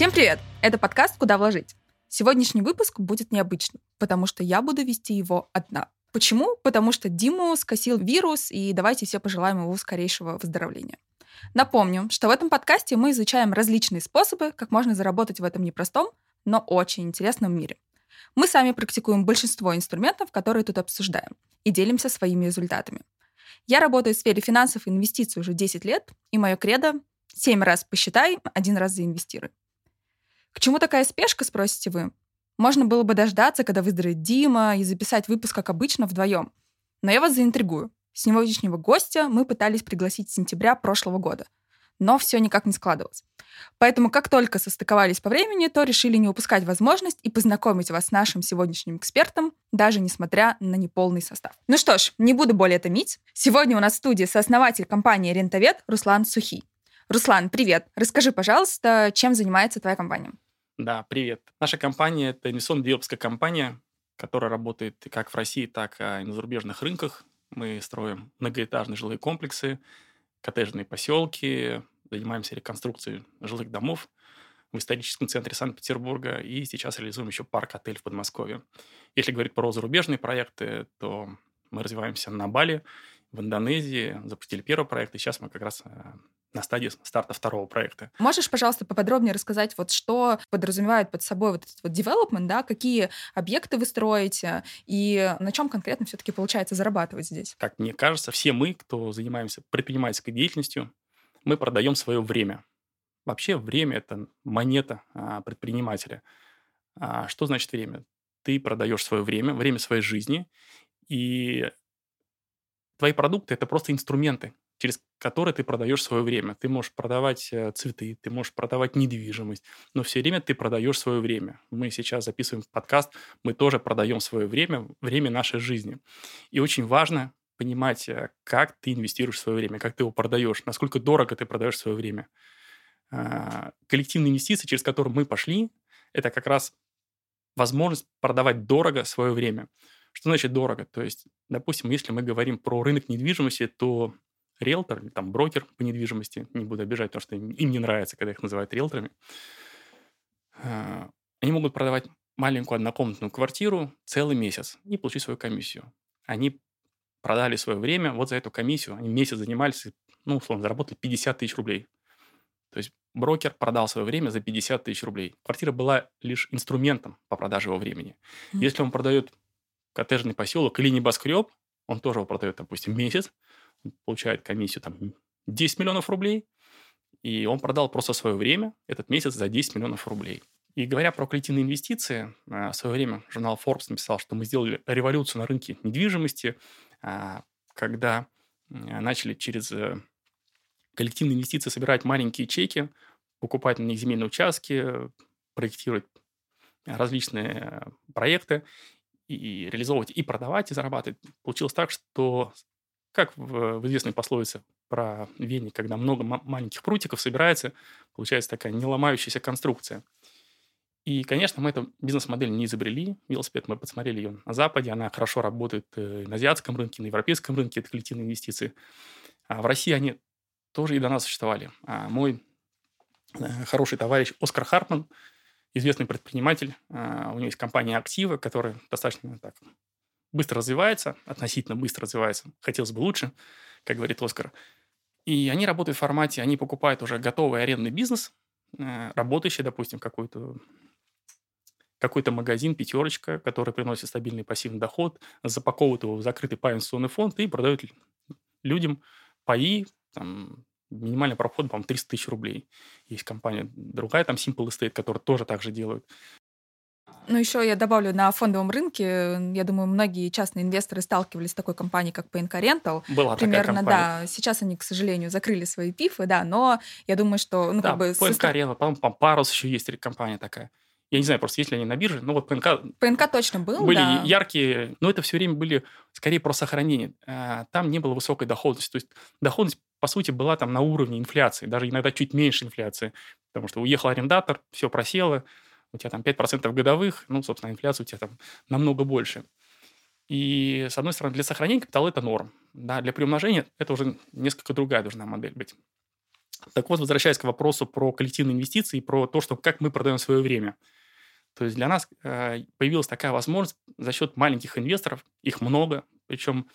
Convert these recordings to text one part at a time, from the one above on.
Всем привет! Это подкаст «Куда вложить?». Сегодняшний выпуск будет необычным, потому что я буду вести его одна. Почему? Потому что Диму скосил вирус, и давайте все пожелаем его скорейшего выздоровления. Напомню, что в этом подкасте мы изучаем различные способы, как можно заработать в этом непростом, но очень интересном мире. Мы сами практикуем большинство инструментов, которые тут обсуждаем, и делимся своими результатами. Я работаю в сфере финансов и инвестиций уже 10 лет, и мое кредо — 7 раз посчитай, один раз заинвестируй. К чему такая спешка, спросите вы? Можно было бы дождаться, когда выздоровеет Дима, и записать выпуск, как обычно, вдвоем. Но я вас заинтригую. Сегодняшнего гостя мы пытались пригласить с сентября прошлого года, но все никак не складывалось. Поэтому как только состыковались по времени, то решили не упускать возможность и познакомить вас с нашим сегодняшним экспертом, даже несмотря на неполный состав. Ну что ж, не буду более томить. Сегодня у нас в студии сооснователь компании «Рентовед» Руслан Сухий. Руслан, привет. Расскажи, пожалуйста, чем занимается твоя компания? Да, привет. Наша компания – это инвестиционно-девелопская компания, которая работает как в России, так и на зарубежных рынках. Мы строим многоэтажные жилые комплексы, коттеджные поселки, занимаемся реконструкцией жилых домов в историческом центре Санкт-Петербурга и сейчас реализуем еще парк-отель в Подмосковье. Если говорить про зарубежные проекты, то мы развиваемся на Бали, в Индонезии, запустили первый проект, и сейчас мы как раз э, на стадии старта второго проекта. Можешь, пожалуйста, поподробнее рассказать, вот что подразумевает под собой вот этот вот development, да, какие объекты вы строите и на чем конкретно все-таки получается зарабатывать здесь? Как мне кажется, все мы, кто занимаемся предпринимательской деятельностью, мы продаем свое время. Вообще время – это монета а, предпринимателя. А что значит время? Ты продаешь свое время, время своей жизни, и твои продукты – это просто инструменты, через который ты продаешь свое время. Ты можешь продавать э, цветы, ты можешь продавать недвижимость, но все время ты продаешь свое время. Мы сейчас записываем подкаст, мы тоже продаем свое время, время нашей жизни. И очень важно понимать, э, как ты инвестируешь свое время, как ты его продаешь, насколько дорого ты продаешь свое время. А, коллективные инвестиции, через которые мы пошли, это как раз возможность продавать дорого свое время. Что значит дорого? То есть, допустим, если мы говорим про рынок недвижимости, то риэлтор, там, брокер по недвижимости, не буду обижать, потому что им не нравится, когда их называют риэлторами, а, они могут продавать маленькую однокомнатную квартиру целый месяц и получить свою комиссию. Они продали свое время, вот за эту комиссию они месяц занимались, ну, условно, заработали 50 тысяч рублей. То есть брокер продал свое время за 50 тысяч рублей. Квартира была лишь инструментом по продаже его времени. Mm-hmm. Если он продает коттеджный поселок или небоскреб, он тоже его продает, допустим, месяц, получает комиссию там 10 миллионов рублей, и он продал просто свое время этот месяц за 10 миллионов рублей. И говоря про коллективные инвестиции, а, в свое время журнал Forbes написал, что мы сделали революцию на рынке недвижимости, а, когда начали через э, коллективные инвестиции собирать маленькие чеки, покупать на них земельные участки, проектировать различные проекты и реализовывать, и продавать, и зарабатывать. Получилось так, что как в, в известной пословице про веник, когда много маленьких прутиков собирается, получается такая не ломающаяся конструкция. И, конечно, мы эту бизнес-модель не изобрели. Велосипед мы посмотрели ее на Западе, она хорошо работает э, на азиатском рынке, на европейском рынке, это коллективные инвестиции. А в России они тоже и до нас существовали. А мой э, хороший товарищ Оскар Харпман, известный предприниматель, а, у него есть компания «Активы», которая достаточно так быстро развивается, относительно быстро развивается. Хотелось бы лучше, как говорит Оскар. И они работают в формате, они покупают уже готовый арендный бизнес, э, работающий, допустим, какой-то какой-то магазин, пятерочка, который приносит стабильный пассивный доход, запаковывают его в закрытый паинвестиционный фонд и продают людям паи, там, минимальный проход, по-моему, 300 тысяч рублей. Есть компания другая, там Simple Estate, которая тоже так же делают. Ну, еще я добавлю, на фондовом рынке, я думаю, многие частные инвесторы сталкивались с такой компанией, как PNK Rental. Была Примерно, такая да. Сейчас они, к сожалению, закрыли свои пифы, да, но я думаю, что, ну, да, как бы... PNK состав... Rental, по-моему, Парус еще есть компания такая. Я не знаю, просто есть ли они на бирже, но вот ПНК... ПНК точно был, Были да. яркие, но это все время были скорее про сохранение. А, там не было высокой доходности. То есть доходность, по сути, была там на уровне инфляции, даже иногда чуть меньше инфляции. Потому что уехал арендатор, все просело, у тебя там 5% годовых, ну, собственно, инфляция у тебя там намного больше. И, с одной стороны, для сохранения капитала это норм. Да, для приумножения это уже несколько другая должна модель быть. Так вот, возвращаясь к вопросу про коллективные инвестиции и про то, что как мы продаем свое время. То есть для нас э, появилась такая возможность за счет маленьких инвесторов, их много, причем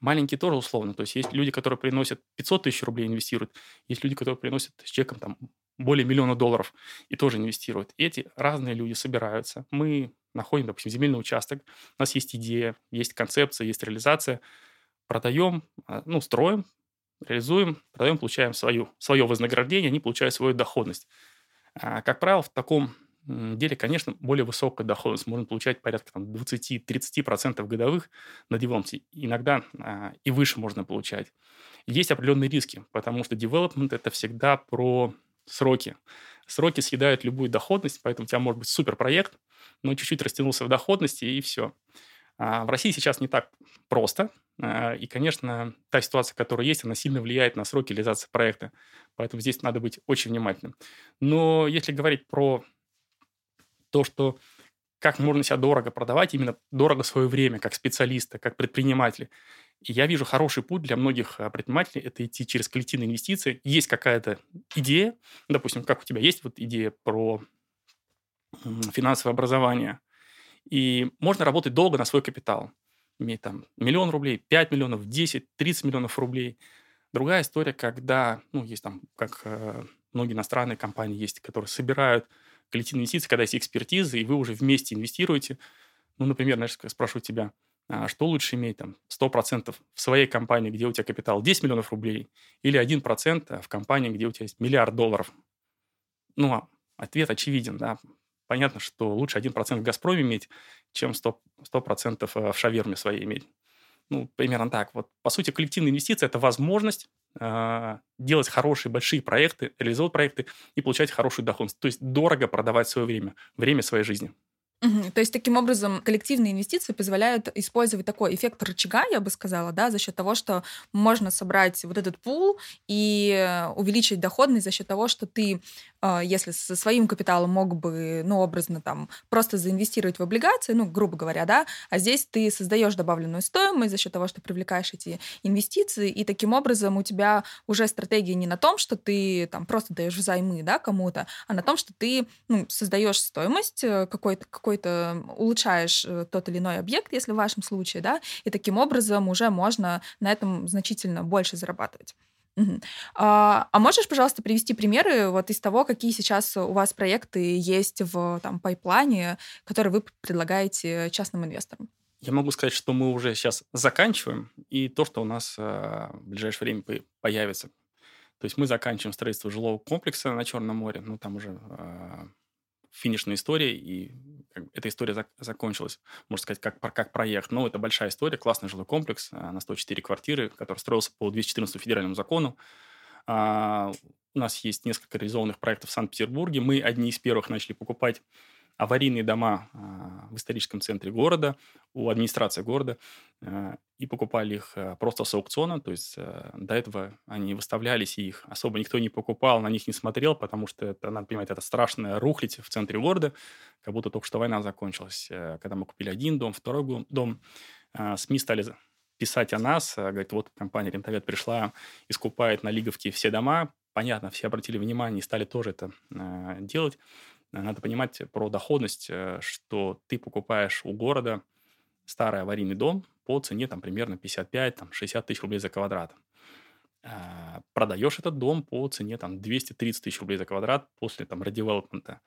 маленькие тоже условно. То есть есть люди, которые приносят 500 тысяч рублей, инвестируют, есть люди, которые приносят с чеком там более миллиона долларов и тоже инвестируют. Эти разные люди собираются. Мы находим, допустим, земельный участок, у нас есть идея, есть концепция, есть реализация, продаем, а, ну, строим, реализуем, продаем, получаем свою, свое вознаграждение, они получают свою доходность. А, как правило, в таком деле, конечно, более высокая доходность. Можно получать порядка там, 20-30% годовых на девелопменте. Иногда а, и выше можно получать. Есть определенные риски, потому что девелопмент – это всегда про сроки. Сроки съедают любую доходность, поэтому у тебя может быть суперпроект, но чуть-чуть растянулся в доходности, и все. А в России сейчас не так просто. А, и, конечно, та ситуация, которая есть, она сильно влияет на сроки реализации проекта. Поэтому здесь надо быть очень внимательным. Но если говорить про то, что как можно себя дорого продавать, именно дорого свое время, как специалиста, как предпринимателя. И я вижу хороший путь для многих а, предпринимателей – это идти через коллективные инвестиции. Есть какая-то идея, допустим, как у тебя есть вот идея про финансовое образование, и можно работать долго на свой капитал. Иметь там миллион рублей, 5 миллионов, 10, 30 миллионов рублей. Другая история, когда, ну, есть там, как э, многие иностранные компании есть, которые собирают коллективные инвестиции, когда есть экспертиза, и вы уже вместе инвестируете. Ну, например, знаешь, спрашиваю тебя, а что лучше иметь там 100% в своей компании, где у тебя капитал 10 миллионов рублей, или 1% в компании, где у тебя есть миллиард долларов? Ну, а ответ очевиден, да. Понятно, что лучше 1% в «Газпроме» иметь, чем 100%, 100% э, в шаверме своей иметь. Ну, примерно так. Вот, по сути, коллективная инвестиция – это возможность э, делать хорошие, большие проекты, реализовывать проекты и получать хорошую доходность. То есть дорого продавать свое время, время своей жизни. Угу. То есть таким образом коллективные инвестиции позволяют использовать такой эффект рычага, я бы сказала, да, за счет того, что можно собрать вот этот пул и увеличить доходность за счет того, что ты, а, если со своим капиталом мог бы, ну, образно там просто заинвестировать в облигации, ну, грубо говоря, да, а здесь ты создаешь добавленную стоимость за счет того, что привлекаешь эти инвестиции, и таким образом у тебя уже стратегия не на том, что ты там просто даешь взаймы, да, кому-то, а на том, что ты ну, создаешь стоимость э, какой-то какой какой-то улучшаешь э, тот или иной объект, если в вашем случае, да, и таким образом уже можно на этом значительно больше зарабатывать. А, а можешь, пожалуйста, привести примеры вот из того, какие сейчас у вас проекты есть в там, пайплане, которые вы предлагаете частным инвесторам? Я могу сказать, что мы уже сейчас заканчиваем, и то, что у нас э, в ближайшее время появится. То есть мы заканчиваем строительство жилого комплекса на Черном море, ну там уже э, финишная история, и эта история зак- закончилась, можно сказать, как, как проект. Но это большая история, классный жилой комплекс а, на 104 квартиры, который строился по 214 федеральному закону. А, у нас есть несколько реализованных проектов в Санкт-Петербурге. Мы одни из первых начали покупать аварийные дома а, в историческом центре города, у администрации города, а, и покупали их а, просто с аукциона, то есть до этого они выставлялись, и их особо никто не покупал, на них не смотрел, потому что это, надо понимать, это страшная рухлить в центре города, как будто только что война закончилась. Э, когда мы купили один дом, второй дом, СМИ стали писать о нас, говорит, вот компания Рентовет пришла и скупает на Лиговке все дома, понятно, все обратили внимание и стали тоже это делать. Надо понимать про доходность, э, что ты покупаешь у города старый аварийный дом по цене там, примерно 55-60 тысяч рублей за квадрат. Продаешь этот дом по цене там, 230 тысяч рублей за квадрат после там, редевелопмента.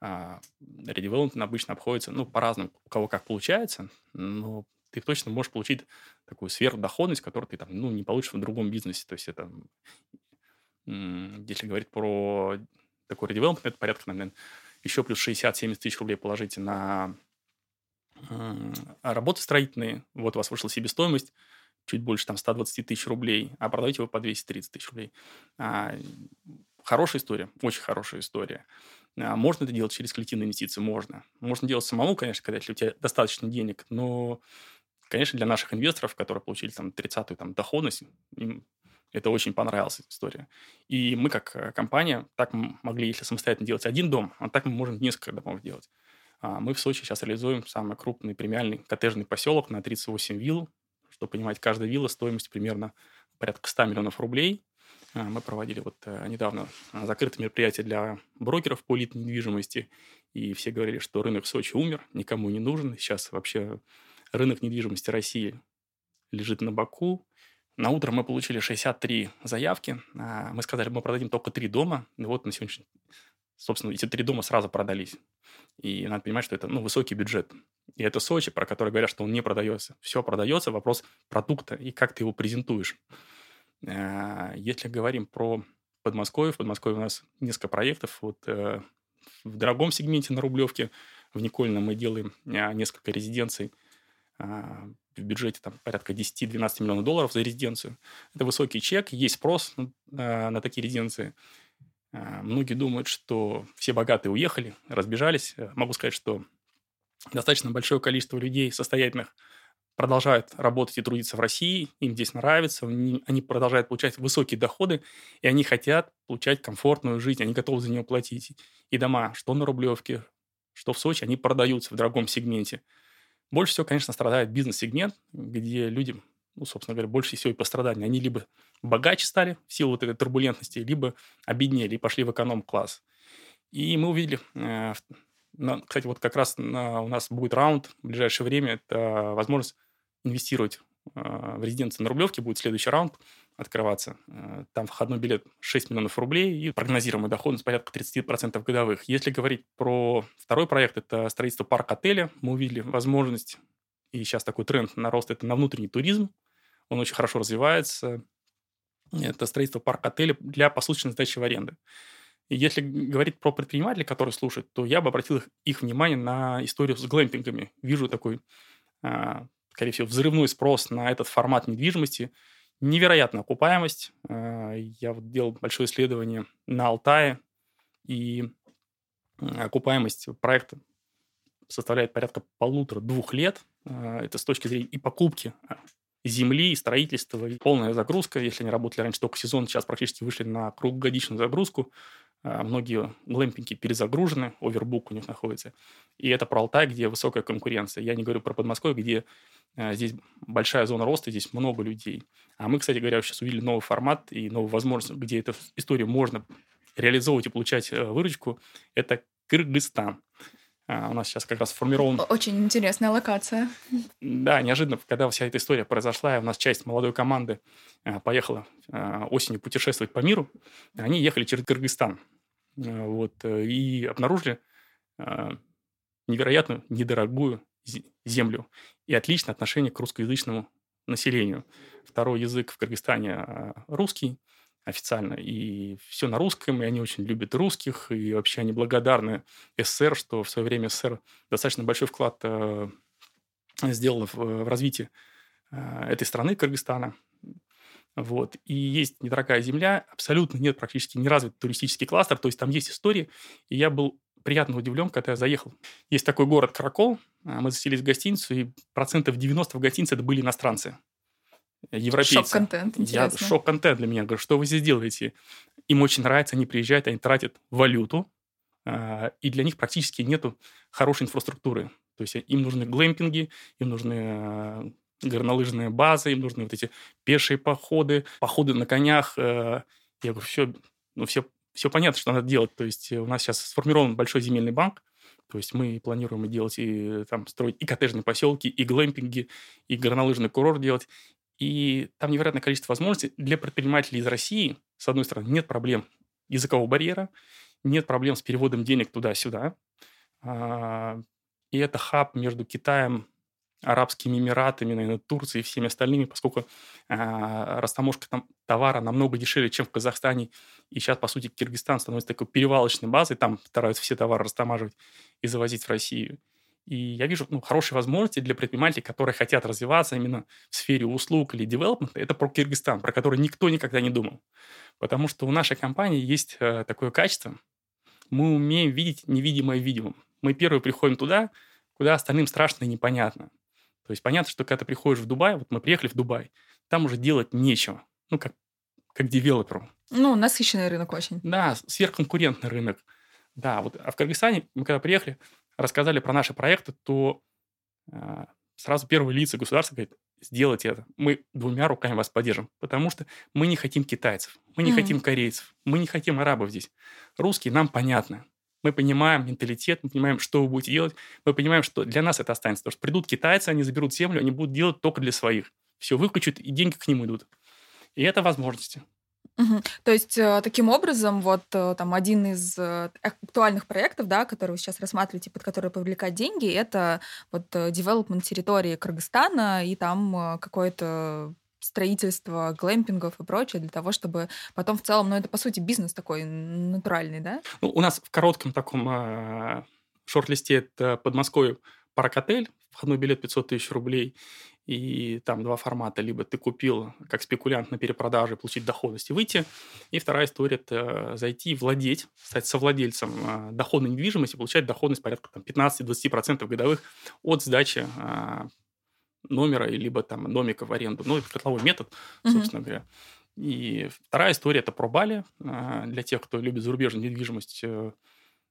А, редевелопмент обычно обходится ну, по-разному, у кого как получается, но ты точно можешь получить такую сверхдоходность, которую ты там, ну, не получишь в другом бизнесе. То есть это, если говорить про такой редевелопмент, это порядка, наверное, еще плюс 60-70 тысяч рублей положите на работы строительные, вот у вас вышла себестоимость, чуть больше там 120 тысяч рублей, а продаете его по 230 тысяч рублей. А, хорошая история, очень хорошая история. А, можно это делать через коллективные инвестиции? Можно. Можно делать самому, конечно, когда если у тебя достаточно денег, но, конечно, для наших инвесторов, которые получили там 30-ю там, доходность, им это очень понравилась история. И мы, как э, компания, так могли, если самостоятельно делать один дом, а так мы можем несколько домов делать. А мы в Сочи сейчас реализуем самый крупный премиальный коттеджный поселок на 38 вилл. Чтобы понимать, каждая вилла стоимость примерно порядка 100 миллионов рублей. А, мы проводили вот э, недавно закрытое мероприятие для брокеров по элитной недвижимости, и все говорили, что рынок Сочи умер, никому не нужен. Сейчас вообще рынок недвижимости России лежит на боку. На утро мы получили 63 заявки. А, мы сказали, мы продадим только три дома. И вот на сегодняшний собственно, эти три дома сразу продались. И надо понимать, что это ну, высокий бюджет. И это Сочи, про который говорят, что он не продается. Все продается, вопрос продукта и как ты его презентуешь. А, если говорим про Подмосковье, в Подмосковье у нас несколько проектов. Вот э, в дорогом сегменте на Рублевке, в Никольном мы делаем а, несколько резиденций в бюджете там, порядка 10-12 миллионов долларов за резиденцию. Это высокий чек, есть спрос на такие резиденции. Многие думают, что все богатые уехали, разбежались. Э, могу сказать, что достаточно большое количество людей состоятельных – продолжают работать и трудиться в России, им здесь нравится, они продолжают получать высокие доходы, и они хотят получать комфортную жизнь, они готовы за нее платить. И дома, что на Рублевке, что в Сочи, они продаются в дорогом сегменте. Больше всего, конечно, страдает бизнес-сегмент, где люди, ну, собственно говоря, больше всего и пострадали. Они либо богаче стали в силу вот этой турбулентности, либо обеднели и пошли в эконом-класс. И мы увидели э, кстати, вот как раз у нас будет раунд в ближайшее время. Это возможность инвестировать а, в резиденцию на Рублевке. Будет следующий раунд открываться. Э, там входной билет 6 миллионов рублей и прогнозируемый доходность порядка 30% годовых. Если говорить про второй проект, это строительство парк-отеля. Мы увидели возможность, и сейчас такой тренд на рост, это на внутренний туризм. Он очень хорошо развивается. Это строительство парк-отеля для посуточной сдачи в аренду. Если говорить про предпринимателей, которые слушают, то я бы обратил их, их внимание на историю с глэмпингами. Вижу такой, а, скорее всего, взрывной спрос на этот формат недвижимости. Невероятная окупаемость. А, я вот делал большое исследование на Алтае, и окупаемость проекта составляет порядка полутора-двух лет. А, это с точки зрения и покупки земли, и строительства, и полная загрузка. Если они работали раньше только сезон, сейчас практически вышли на круглогодичную загрузку. А, многие глэмпинги перезагружены, овербук у них находится. И это про Алтай, где высокая конкуренция. Я не говорю про Подмосковье, где а, здесь большая зона роста, здесь много людей. А мы, кстати говоря, сейчас увидели новый формат и новую возможность, где эту историю можно реализовывать и получать э, выручку. Это Кыргызстан. А, у нас сейчас как раз сформирован... Очень интересная локация. Да, неожиданно, когда вся эта история произошла, у нас часть молодой команды поехала осенью путешествовать по миру, они ехали через Кыргызстан. Э, вот, э, и обнаружили э, невероятную, недорогую землю и отличное отношение к русскоязычному населению. Второй язык в Кыргызстане русский официально, и все на русском, и они очень любят русских, и вообще они благодарны СССР, что в свое время СССР достаточно большой вклад сделала в, в развитие этой страны, Кыргызстана. Вот. И есть недорогая земля, абсолютно нет практически не развит туристический кластер, то есть там есть истории. И я был приятно удивлен, когда я заехал. Есть такой город Каракол, а, мы заселились в гостиницу, и процентов 90 в гостинице это были иностранцы, европейцы. Шок-контент, Я, шок-контент для меня. Говорю, что вы здесь делаете? Им очень нравится, они приезжают, они тратят валюту, а, и для них практически нету хорошей инфраструктуры. То есть им нужны глэмпинги, им нужны а, горнолыжные базы, им нужны вот эти пешие походы, походы на конях. Э, я говорю, все, ну, все, все понятно, что надо делать. То есть у нас сейчас сформирован большой земельный банк, то есть мы планируем делать и там строить и коттеджные поселки, и глэмпинги, и горнолыжный курорт делать. И там невероятное количество возможностей для предпринимателей из России. С одной стороны, нет проблем языкового барьера, нет проблем с переводом денег туда-сюда. А, и это хаб между Китаем, Арабскими Эмиратами, наверное, Турцией и всеми остальными, поскольку э, растаможка там товара намного дешевле, чем в Казахстане. И сейчас, по сути, Киргизстан становится такой перевалочной базой, там стараются все товары растамаживать и завозить в Россию. И я вижу ну, хорошие возможности для предпринимателей, которые хотят развиваться именно в сфере услуг или девелопмента. Это про Киргизстан, про который никто никогда не думал. Потому что у нашей компании есть э, такое качество. Мы умеем видеть невидимое видимым. Мы первые приходим туда, куда остальным страшно и непонятно. То есть понятно, что когда ты приходишь в Дубай, вот мы приехали в Дубай, там уже делать нечего. Ну, как, как девелоперу. Ну, насыщенный рынок очень. Да, сверхконкурентный рынок. Да, вот. А в Кыргызстане мы когда приехали, рассказали про наши проекты, то э, сразу первые лица государства говорят, сделать это. Мы двумя руками вас поддержим, потому что мы не хотим китайцев, мы не mm-hmm. хотим корейцев, мы не хотим арабов здесь. Русские нам понятны. Мы понимаем менталитет, мы понимаем, что вы будете делать. Мы понимаем, что для нас это останется. Потому что придут китайцы, они заберут землю, они будут делать только для своих. Все выключат, и деньги к ним идут. И это возможности. Угу. То есть э, таким образом, вот э, там один из э, актуальных проектов, да, который вы сейчас рассматриваете, под который привлекать деньги, это вот development территории Кыргызстана и там какое-то строительство глэмпингов и прочее для того, чтобы потом в целом, ну это по сути бизнес такой натуральный, да? Ну, у нас в коротком таком э, шорт-листе это Подмосковье парк-отель, входной билет 500 тысяч рублей, и там два формата. Либо ты купил как спекулянт на перепродаже, получить доходность и выйти. И вторая история – это зайти, владеть, стать совладельцем э, доходной недвижимости, получать доходность порядка там, 15-20% годовых от сдачи э, номера, либо там домика в аренду. Ну, это котловой метод, собственно mm-hmm. говоря. И вторая история – это про Бали. Э, для тех, кто любит зарубежную недвижимость,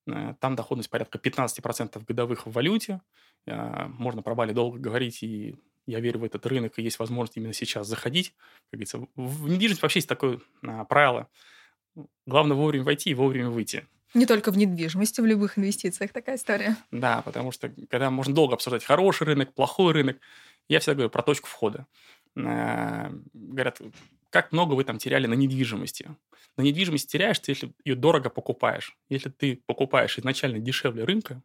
там доходность порядка 15% годовых в валюте. Можно про Бали долго говорить и я верю в этот рынок, и есть возможность именно сейчас заходить. Как говорится, в недвижимость вообще есть такое а, правило. Главное вовремя войти и вовремя выйти. Не только в недвижимости, в любых инвестициях такая история. Да, потому что когда можно долго обсуждать хороший рынок, плохой рынок, я всегда говорю про точку входа. А, говорят, как много вы там теряли на недвижимости. На недвижимости теряешь ты, если ее дорого покупаешь. Если ты покупаешь изначально дешевле рынка,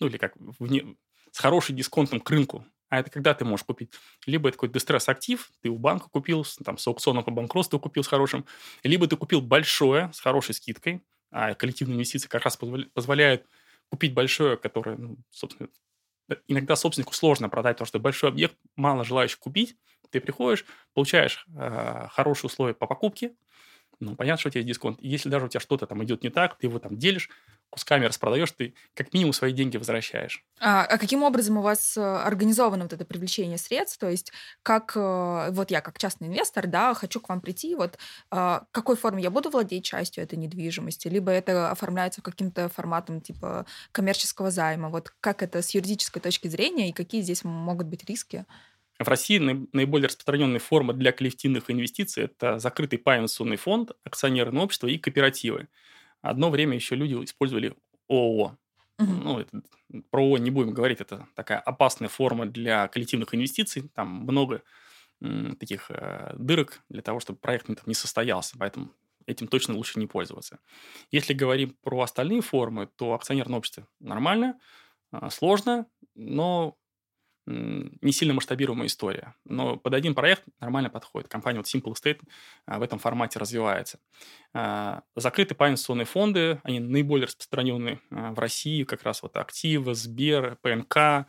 ну или как вне, с хорошим дисконтом к рынку, а это когда ты можешь купить? Либо это какой-то дистресс-актив, ты у банка купил, там, с аукциона по банкротству купил с хорошим, либо ты купил большое, с хорошей скидкой, а коллективные инвестиции как раз позволяют купить большое, которое, ну, собственно, иногда собственнику сложно продать, потому что большой объект мало желающих купить. Ты приходишь, получаешь э, хорошие условия по покупке, ну, понятно, что у тебя есть дисконт. Если даже у тебя что-то там идет не так, ты его там делишь, кусками распродаешь, ты как минимум свои деньги возвращаешь. А, а каким образом у вас э, организовано вот это привлечение средств? То есть как э, вот я как частный инвестор, да, хочу к вам прийти, вот а, какой форме я буду владеть частью этой недвижимости, либо это оформляется каким-то форматом типа коммерческого займа. Вот как это с юридической точки зрения и какие здесь могут быть риски? В России наиболее распространенные формы для коллективных инвестиций – это закрытый паинвестиционный фонд, акционерное общество и кооперативы. Одно время еще люди использовали ООО. Угу. Ну, это, про ООО не будем говорить, это такая опасная форма для коллективных инвестиций. Там много м, таких э, дырок для того, чтобы проект не состоялся. Поэтому этим точно лучше не пользоваться. Если говорим про остальные формы, то акционерное общество нормально, э, сложно, но не сильно масштабируемая история. Но под один проект нормально подходит. Компания вот Simple Estate а, в этом формате развивается. А, закрытые пенсионные фонды, они наиболее распространенные а, в России, как раз вот Актива, Сбер, ПНК,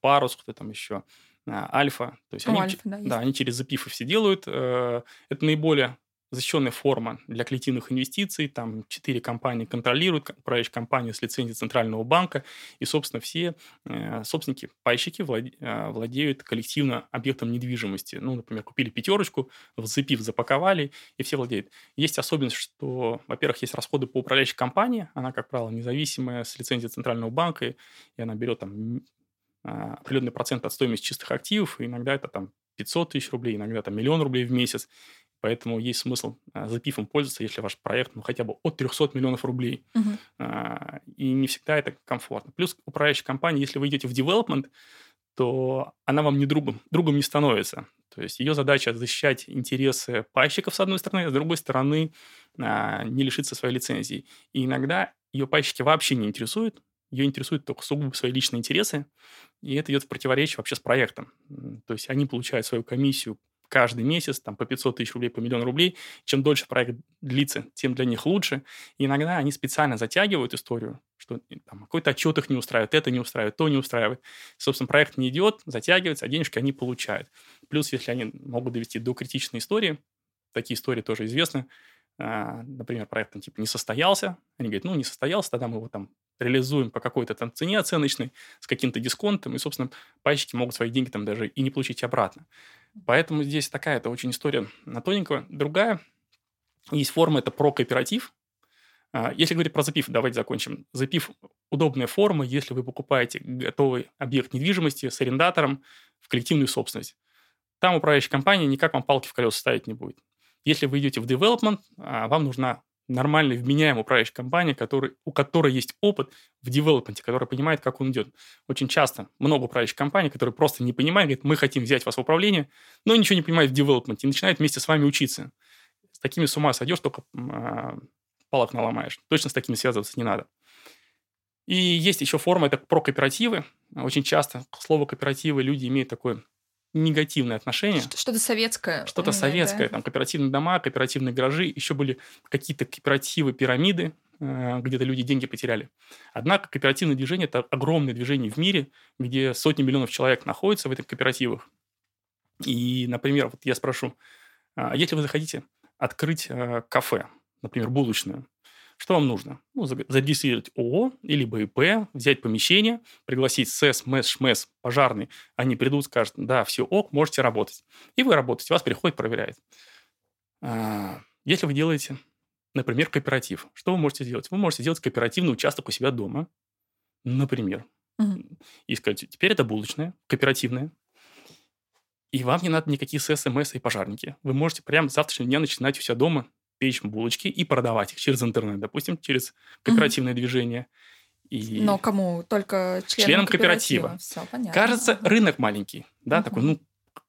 Парус, кто там еще, Альфа. То есть они, Альфа, да, да, они через запифы все делают. Э, это наиболее защищенная форма для коллективных инвестиций. Там четыре компании контролируют, управляющая компания с лицензией Центрального банка. И, собственно, все э, собственники, пайщики э, владеют коллективно объектом недвижимости. Ну, например, купили пятерочку, вцепив, запаковали, и все владеют. Есть особенность, что, во-первых, есть расходы по управляющей компании. Она, как правило, независимая, с лицензией Центрального банка, и она берет там а, определенный процент от стоимости чистых активов, и иногда это там 500 тысяч рублей, иногда там миллион рублей в месяц. Поэтому есть смысл а, запифом пользоваться, если ваш проект ну, хотя бы от 300 миллионов рублей. Uh-huh. А, и не всегда это комфортно. Плюс управляющая компания, если вы идете в development, то она вам не другом, другом не становится. То есть ее задача защищать интересы пайщиков с одной стороны, а с другой стороны а, не лишиться своей лицензии. И иногда ее пайщики вообще не интересуют, ее интересуют только сугубо свои личные интересы, и это идет в противоречие вообще с проектом. То есть они получают свою комиссию каждый месяц, там, по 500 тысяч рублей, по миллион рублей. Чем дольше проект длится, тем для них лучше. И иногда они специально затягивают историю, что там, какой-то отчет их не устраивает, это не устраивает, то не устраивает. Собственно, проект не идет, затягивается, а денежки они получают. Плюс, если они могут довести до критичной истории, такие истории тоже известны, а, например, проект там, типа не состоялся, они говорят, ну, не состоялся, тогда мы его там реализуем по какой-то там цене оценочной, с каким-то дисконтом, и, собственно, пайщики могут свои деньги там даже и не получить обратно. Поэтому здесь такая-то очень история на тоненького. Другая есть форма, это про кооператив. А, если говорить про запив, давайте закончим. Запив – удобная форма, если вы покупаете готовый объект недвижимости с арендатором в коллективную собственность. там управляющая компания никак вам палки в колеса ставить не будет. Если вы идете в development, а, вам нужна нормальная, вменяемая управляющая компания, который, у которой есть опыт в девелопменте, которая понимает, как он идет. Очень часто много управляющих компаний, которые просто не понимают, говорят, мы хотим взять вас в управление, но ничего не понимают в девелопменте и начинают вместе с вами учиться. С такими с ума сойдешь, только э, палок наломаешь. Точно с такими связываться не надо. И есть еще форма, это про кооперативы. Очень часто к слову кооперативы люди имеют такое негативное отношение. Что-то советское. Что-то советское, да? там кооперативные дома, кооперативные гаражи, еще были какие-то кооперативы, пирамиды, э, где-то люди деньги потеряли. Однако кооперативное движение – это огромное движение в мире, где сотни миллионов человек находятся в этих кооперативах. И, например, вот я спрошу, а если вы захотите открыть э, кафе, например, булочную, что вам нужно? Ну, зарегистрировать ООО или ИП, взять помещение, пригласить СЭС, МЭС, ШМЭС, пожарный. Они придут, скажут, да, все ок, можете работать. И вы работаете, вас приходит, проверяет. А, если вы делаете, например, кооператив, что вы можете сделать? Вы можете сделать кооперативный участок у себя дома, например. Угу. И сказать, теперь это булочная, кооперативная. И вам не надо никаких СЭС, МС и пожарники. Вы можете прямо с завтрашнего дня начинать у себя дома печь булочки и продавать их через интернет, допустим, через кооперативное угу. движение. И... Но кому? Только членам, членам кооператива. кооператива. Все, понятно. Кажется, рынок маленький, да, угу. такой, ну,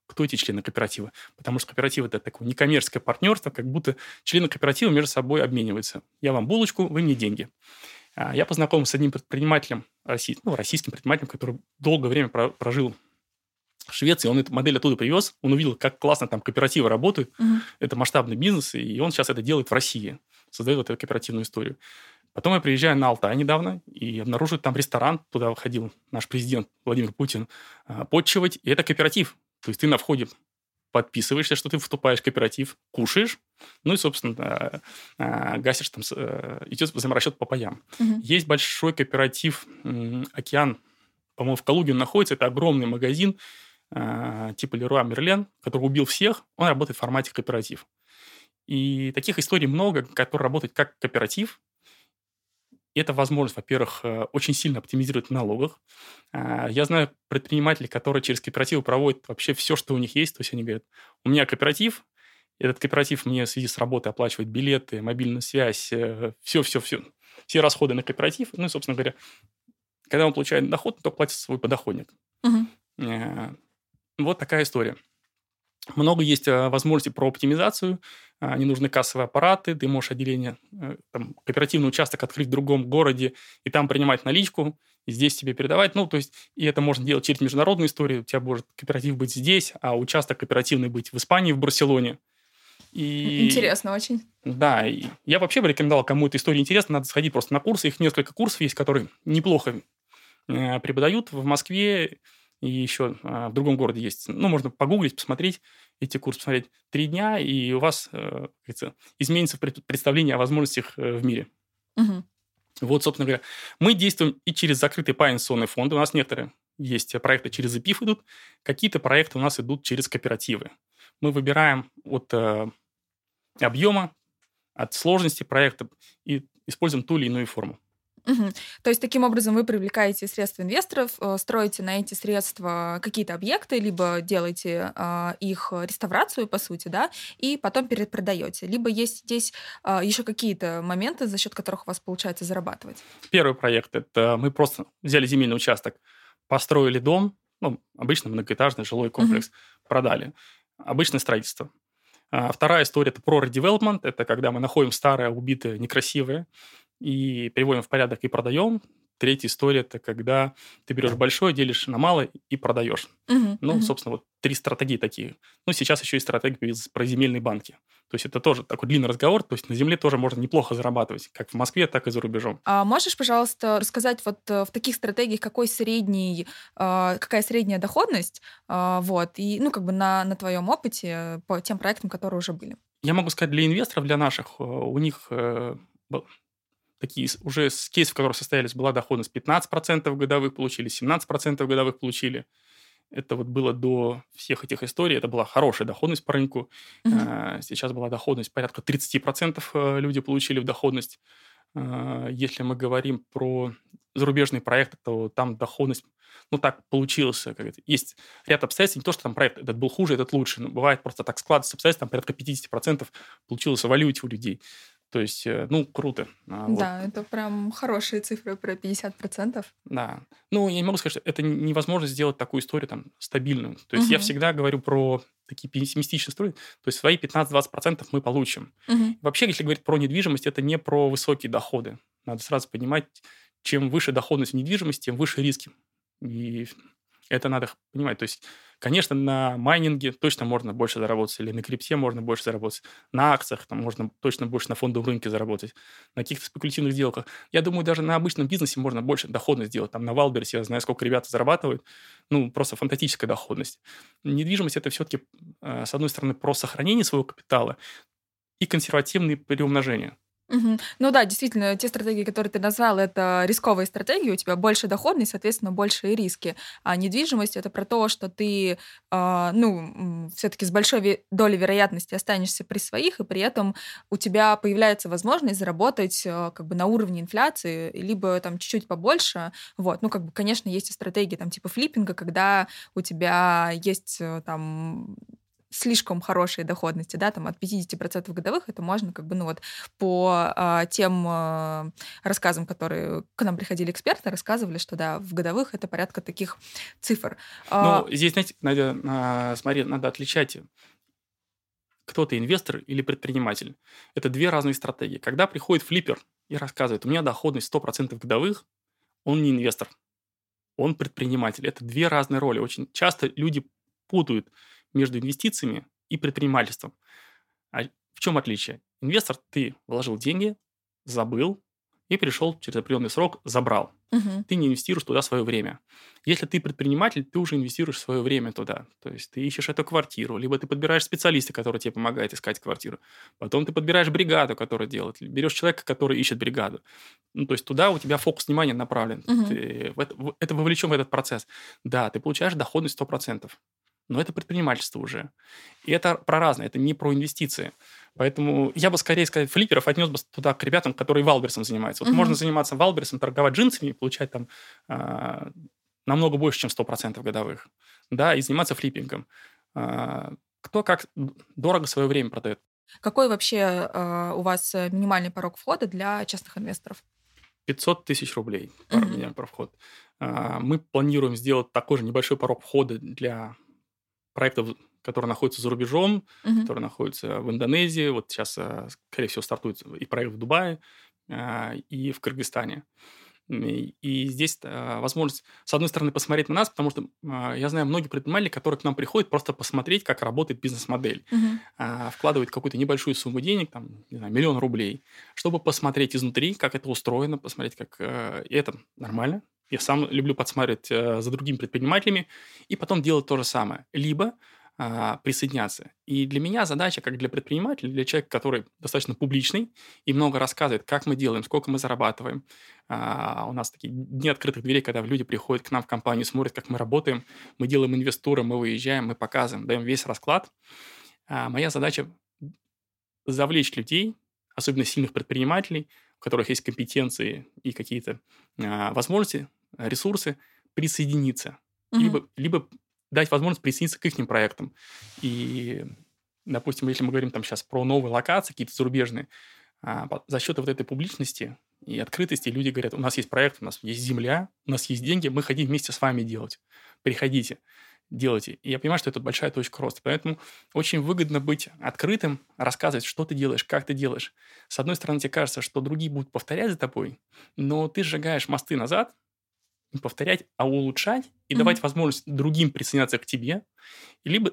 кто эти члены кооператива? Потому что кооператив – это такое некоммерческое партнерство, как будто члены кооператива между собой обмениваются. Я вам булочку, вы мне деньги. А, я познакомился с одним предпринимателем, ну, российским предпринимателем, который долгое время прожил в Швеции, он эту модель оттуда привез, он увидел, как классно там кооперативы работают, угу. это масштабный бизнес, и он сейчас это делает в России, создает вот эту кооперативную историю. Потом я приезжаю на Алтай недавно и обнаруживаю там ресторан, туда выходил наш президент Владимир Путин, а, подчивать, и это кооператив. То есть ты на входе подписываешься, что ты вступаешь в кооператив, кушаешь, ну и, собственно, а, гасишь там, э, идет взаиморасчет по паям. Угу. Есть большой кооператив «Океан», по-моему, в Калуге он находится, это огромный магазин, э, типа Леруа Мерлен, который убил всех, он работает в формате кооператив. И таких историй много, которые работают как кооператив. И это возможность, во-первых, э, очень сильно оптимизировать в налогах. Э, я знаю предпринимателей, которые через кооперативы проводят вообще все, что у них есть. То есть они говорят, у меня кооператив, этот кооператив мне в связи с работой оплачивает билеты, мобильную связь, все-все-все. Все расходы на кооператив. Ну и, собственно говоря, когда он получает доход, то платит свой подоходник. Угу. Вот такая история. Много есть э, возможностей про оптимизацию. А, не нужны кассовые аппараты. Ты можешь отделение, э, там, кооперативный участок открыть в другом городе и там принимать наличку, и здесь тебе передавать. Ну, то есть, и это можно делать через международную историю. У тебя может кооператив быть здесь, а участок кооперативный быть в Испании, в Барселоне. И... Интересно очень. Да, и я вообще бы рекомендовал, кому эта история интересна, надо сходить просто на курсы. Их несколько курсов есть, которые неплохо э, преподают в Москве и еще а, в другом городе есть. Ну, можно погуглить, посмотреть эти курсы, посмотреть три дня, и у вас, э, изменится представление о возможностях э, в мире. Угу. Вот, собственно говоря, мы действуем и через закрытые паинсонные фонды. У нас некоторые есть проекты через EPIF идут, какие-то проекты у нас идут через кооперативы. Мы выбираем от э, объема, от сложности проекта и используем ту или иную форму. Угу. То есть таким образом вы привлекаете средства инвесторов, э, строите на эти средства какие-то объекты, либо делаете э, их реставрацию, по сути, да, и потом перепродаете. Либо есть здесь э, еще какие-то моменты, за счет которых у вас получается зарабатывать. Первый проект это мы просто взяли земельный участок, построили дом, ну, обычно многоэтажный жилой комплекс, угу. продали. Обычное строительство. А вторая история – это про редевелопмент. Это когда мы находим старое, убитое, некрасивое, и приводим в порядок и продаем. Третья история – это когда ты берешь большое, делишь на малое и продаешь. Угу, ну, угу. собственно, вот три стратегии такие. Ну, сейчас еще и стратегия про земельные банки. То есть это тоже такой длинный разговор. То есть на земле тоже можно неплохо зарабатывать, как в Москве, так и за рубежом. А можешь, пожалуйста, рассказать вот э, в таких стратегиях, какой средний, а, какая средняя доходность, а, вот, и, ну, как бы на, на твоем опыте по тем проектам, которые уже были? Я могу сказать, для инвесторов, для наших, э, у них э, такие уже с кейсов, в которых состоялись, была доходность 15% годовых получили, 17% годовых получили. Это вот было до всех этих историй. Это была хорошая доходность по рынку. Mm-hmm. Сейчас была доходность порядка 30% э, люди получили в доходность. А, если мы говорим про зарубежные проекты, то там доходность ну, так получилось. Как это. Есть ряд обстоятельств, не то, что там проект этот был хуже, этот лучше, но бывает просто так складывается обстоятельства, там порядка 50% получилось в валюте у людей. То есть, э, ну, круто. А, да, вот. это прям хорошие цифры про 50%. Да. Ну, я не могу сказать, что это невозможно сделать такую историю там стабильную. То есть угу. я всегда говорю про такие пессимистичные истории. То есть свои 15-20% мы получим. Угу. Вообще, если говорить про недвижимость, это не про высокие доходы. Надо сразу понимать, чем выше доходность в недвижимости, тем выше риски. И это надо понимать. То есть, конечно, на майнинге точно можно больше заработать, или на крипте можно больше заработать, на акциях там можно точно больше на фондовом рынке заработать, на каких-то спекулятивных сделках. Я думаю, даже на обычном бизнесе можно больше доходность сделать. Там на Валберсе я знаю, сколько ребята зарабатывают. Ну, просто фантастическая доходность. Недвижимость – это все-таки, э, с одной стороны, про сохранение своего капитала и консервативные приумножения. Мгм. Ну да, действительно, те стратегии, которые ты назвал, это рисковые стратегии, у тебя больше доходность, соответственно, большие риски. А недвижимость это про то, что ты, а, ну, все-таки с большой долей вероятности останешься при своих, и при этом у тебя появляется возможность заработать а, как бы на уровне инфляции, либо там чуть-чуть побольше. Вот, ну, как бы, конечно, есть и стратегии там типа флиппинга, когда у тебя есть э, там слишком хорошие доходности, да, там от 50% годовых, это можно как бы, ну вот, по а, тем а, рассказам, которые к нам приходили эксперты, рассказывали, что, да, в годовых это порядка таких цифр. А ну, здесь, знаете, надо, а, смотри, надо отличать кто ты, инвестор или предприниматель. Это две разные стратегии. Когда приходит флиппер и рассказывает, у меня доходность 100% годовых, он не инвестор, он предприниматель. Это две разные роли. Очень часто люди путают между инвестициями и предпринимательством. А в чем отличие? Инвестор, ты вложил деньги, забыл, и пришел через определенный срок, забрал. Угу. Ты не инвестируешь туда свое время. Если ты предприниматель, ты уже инвестируешь свое время туда. То есть ты ищешь эту квартиру, либо ты подбираешь специалиста, который тебе помогает искать квартиру. Потом ты подбираешь бригаду, которая делает. Берешь человека, который ищет бригаду. Ну, то есть туда у тебя фокус внимания направлен. Угу. Ты это, это вовлечен в этот процесс. Да, ты получаешь доходность 100% но это предпринимательство уже. И это про разное, это не про инвестиции. Поэтому я бы скорее сказать, флипперов отнес бы туда к ребятам, которые валберсом занимаются. Вот угу. можно заниматься валберсом, торговать джинсами и получать там э, намного больше, чем 100% годовых. Да, и заниматься флиппингом. Э, кто как дорого свое время продает. Какой вообще э, у вас минимальный порог входа для частных инвесторов? 500 тысяч рублей uh-huh. про вход. Мы планируем сделать такой же небольшой порог входа для проектов, которые находятся за рубежом, uh-huh. которые находятся в Индонезии. Вот сейчас, э, скорее всего, стартует и проект в Дубае, а, и в Кыргызстане. И здесь э, возможность, с одной стороны, посмотреть на нас, потому что я знаю многие предприниматели, которые к нам приходят просто посмотреть, как работает бизнес-модель. Uh-huh. Вкладывают какую-то небольшую сумму денег, там, не знаю, миллион рублей, чтобы посмотреть изнутри, как это устроено, посмотреть, как э, и это нормально, я сам люблю подсматривать э, за другими предпринимателями и потом делать то же самое. Либо э, присоединяться. И для меня задача, как для предпринимателя, для человека, который достаточно публичный и много рассказывает, как мы делаем, сколько мы зарабатываем. Э, у нас такие дни открытых дверей, когда люди приходят к нам в компанию, смотрят, как мы работаем. Мы делаем инвестуры, мы выезжаем, мы показываем, даем весь расклад. Э, моя задача завлечь людей, особенно сильных предпринимателей, у которых есть компетенции и какие-то э, возможности ресурсы присоединиться, угу. либо, либо дать возможность присоединиться к их проектам. И, допустим, если мы говорим там сейчас про новые локации, какие-то зарубежные, а, за счет вот этой публичности и открытости люди говорят, у нас есть проект, у нас есть земля, у нас есть деньги, мы хотим вместе с вами делать. Приходите, делайте. И я понимаю, что это большая точка роста. Поэтому очень выгодно быть открытым, рассказывать, что ты делаешь, как ты делаешь. С одной стороны, тебе кажется, что другие будут повторять за тобой, но ты сжигаешь мосты назад, не повторять, а улучшать и mm-hmm. давать возможность другим присоединяться к тебе, либо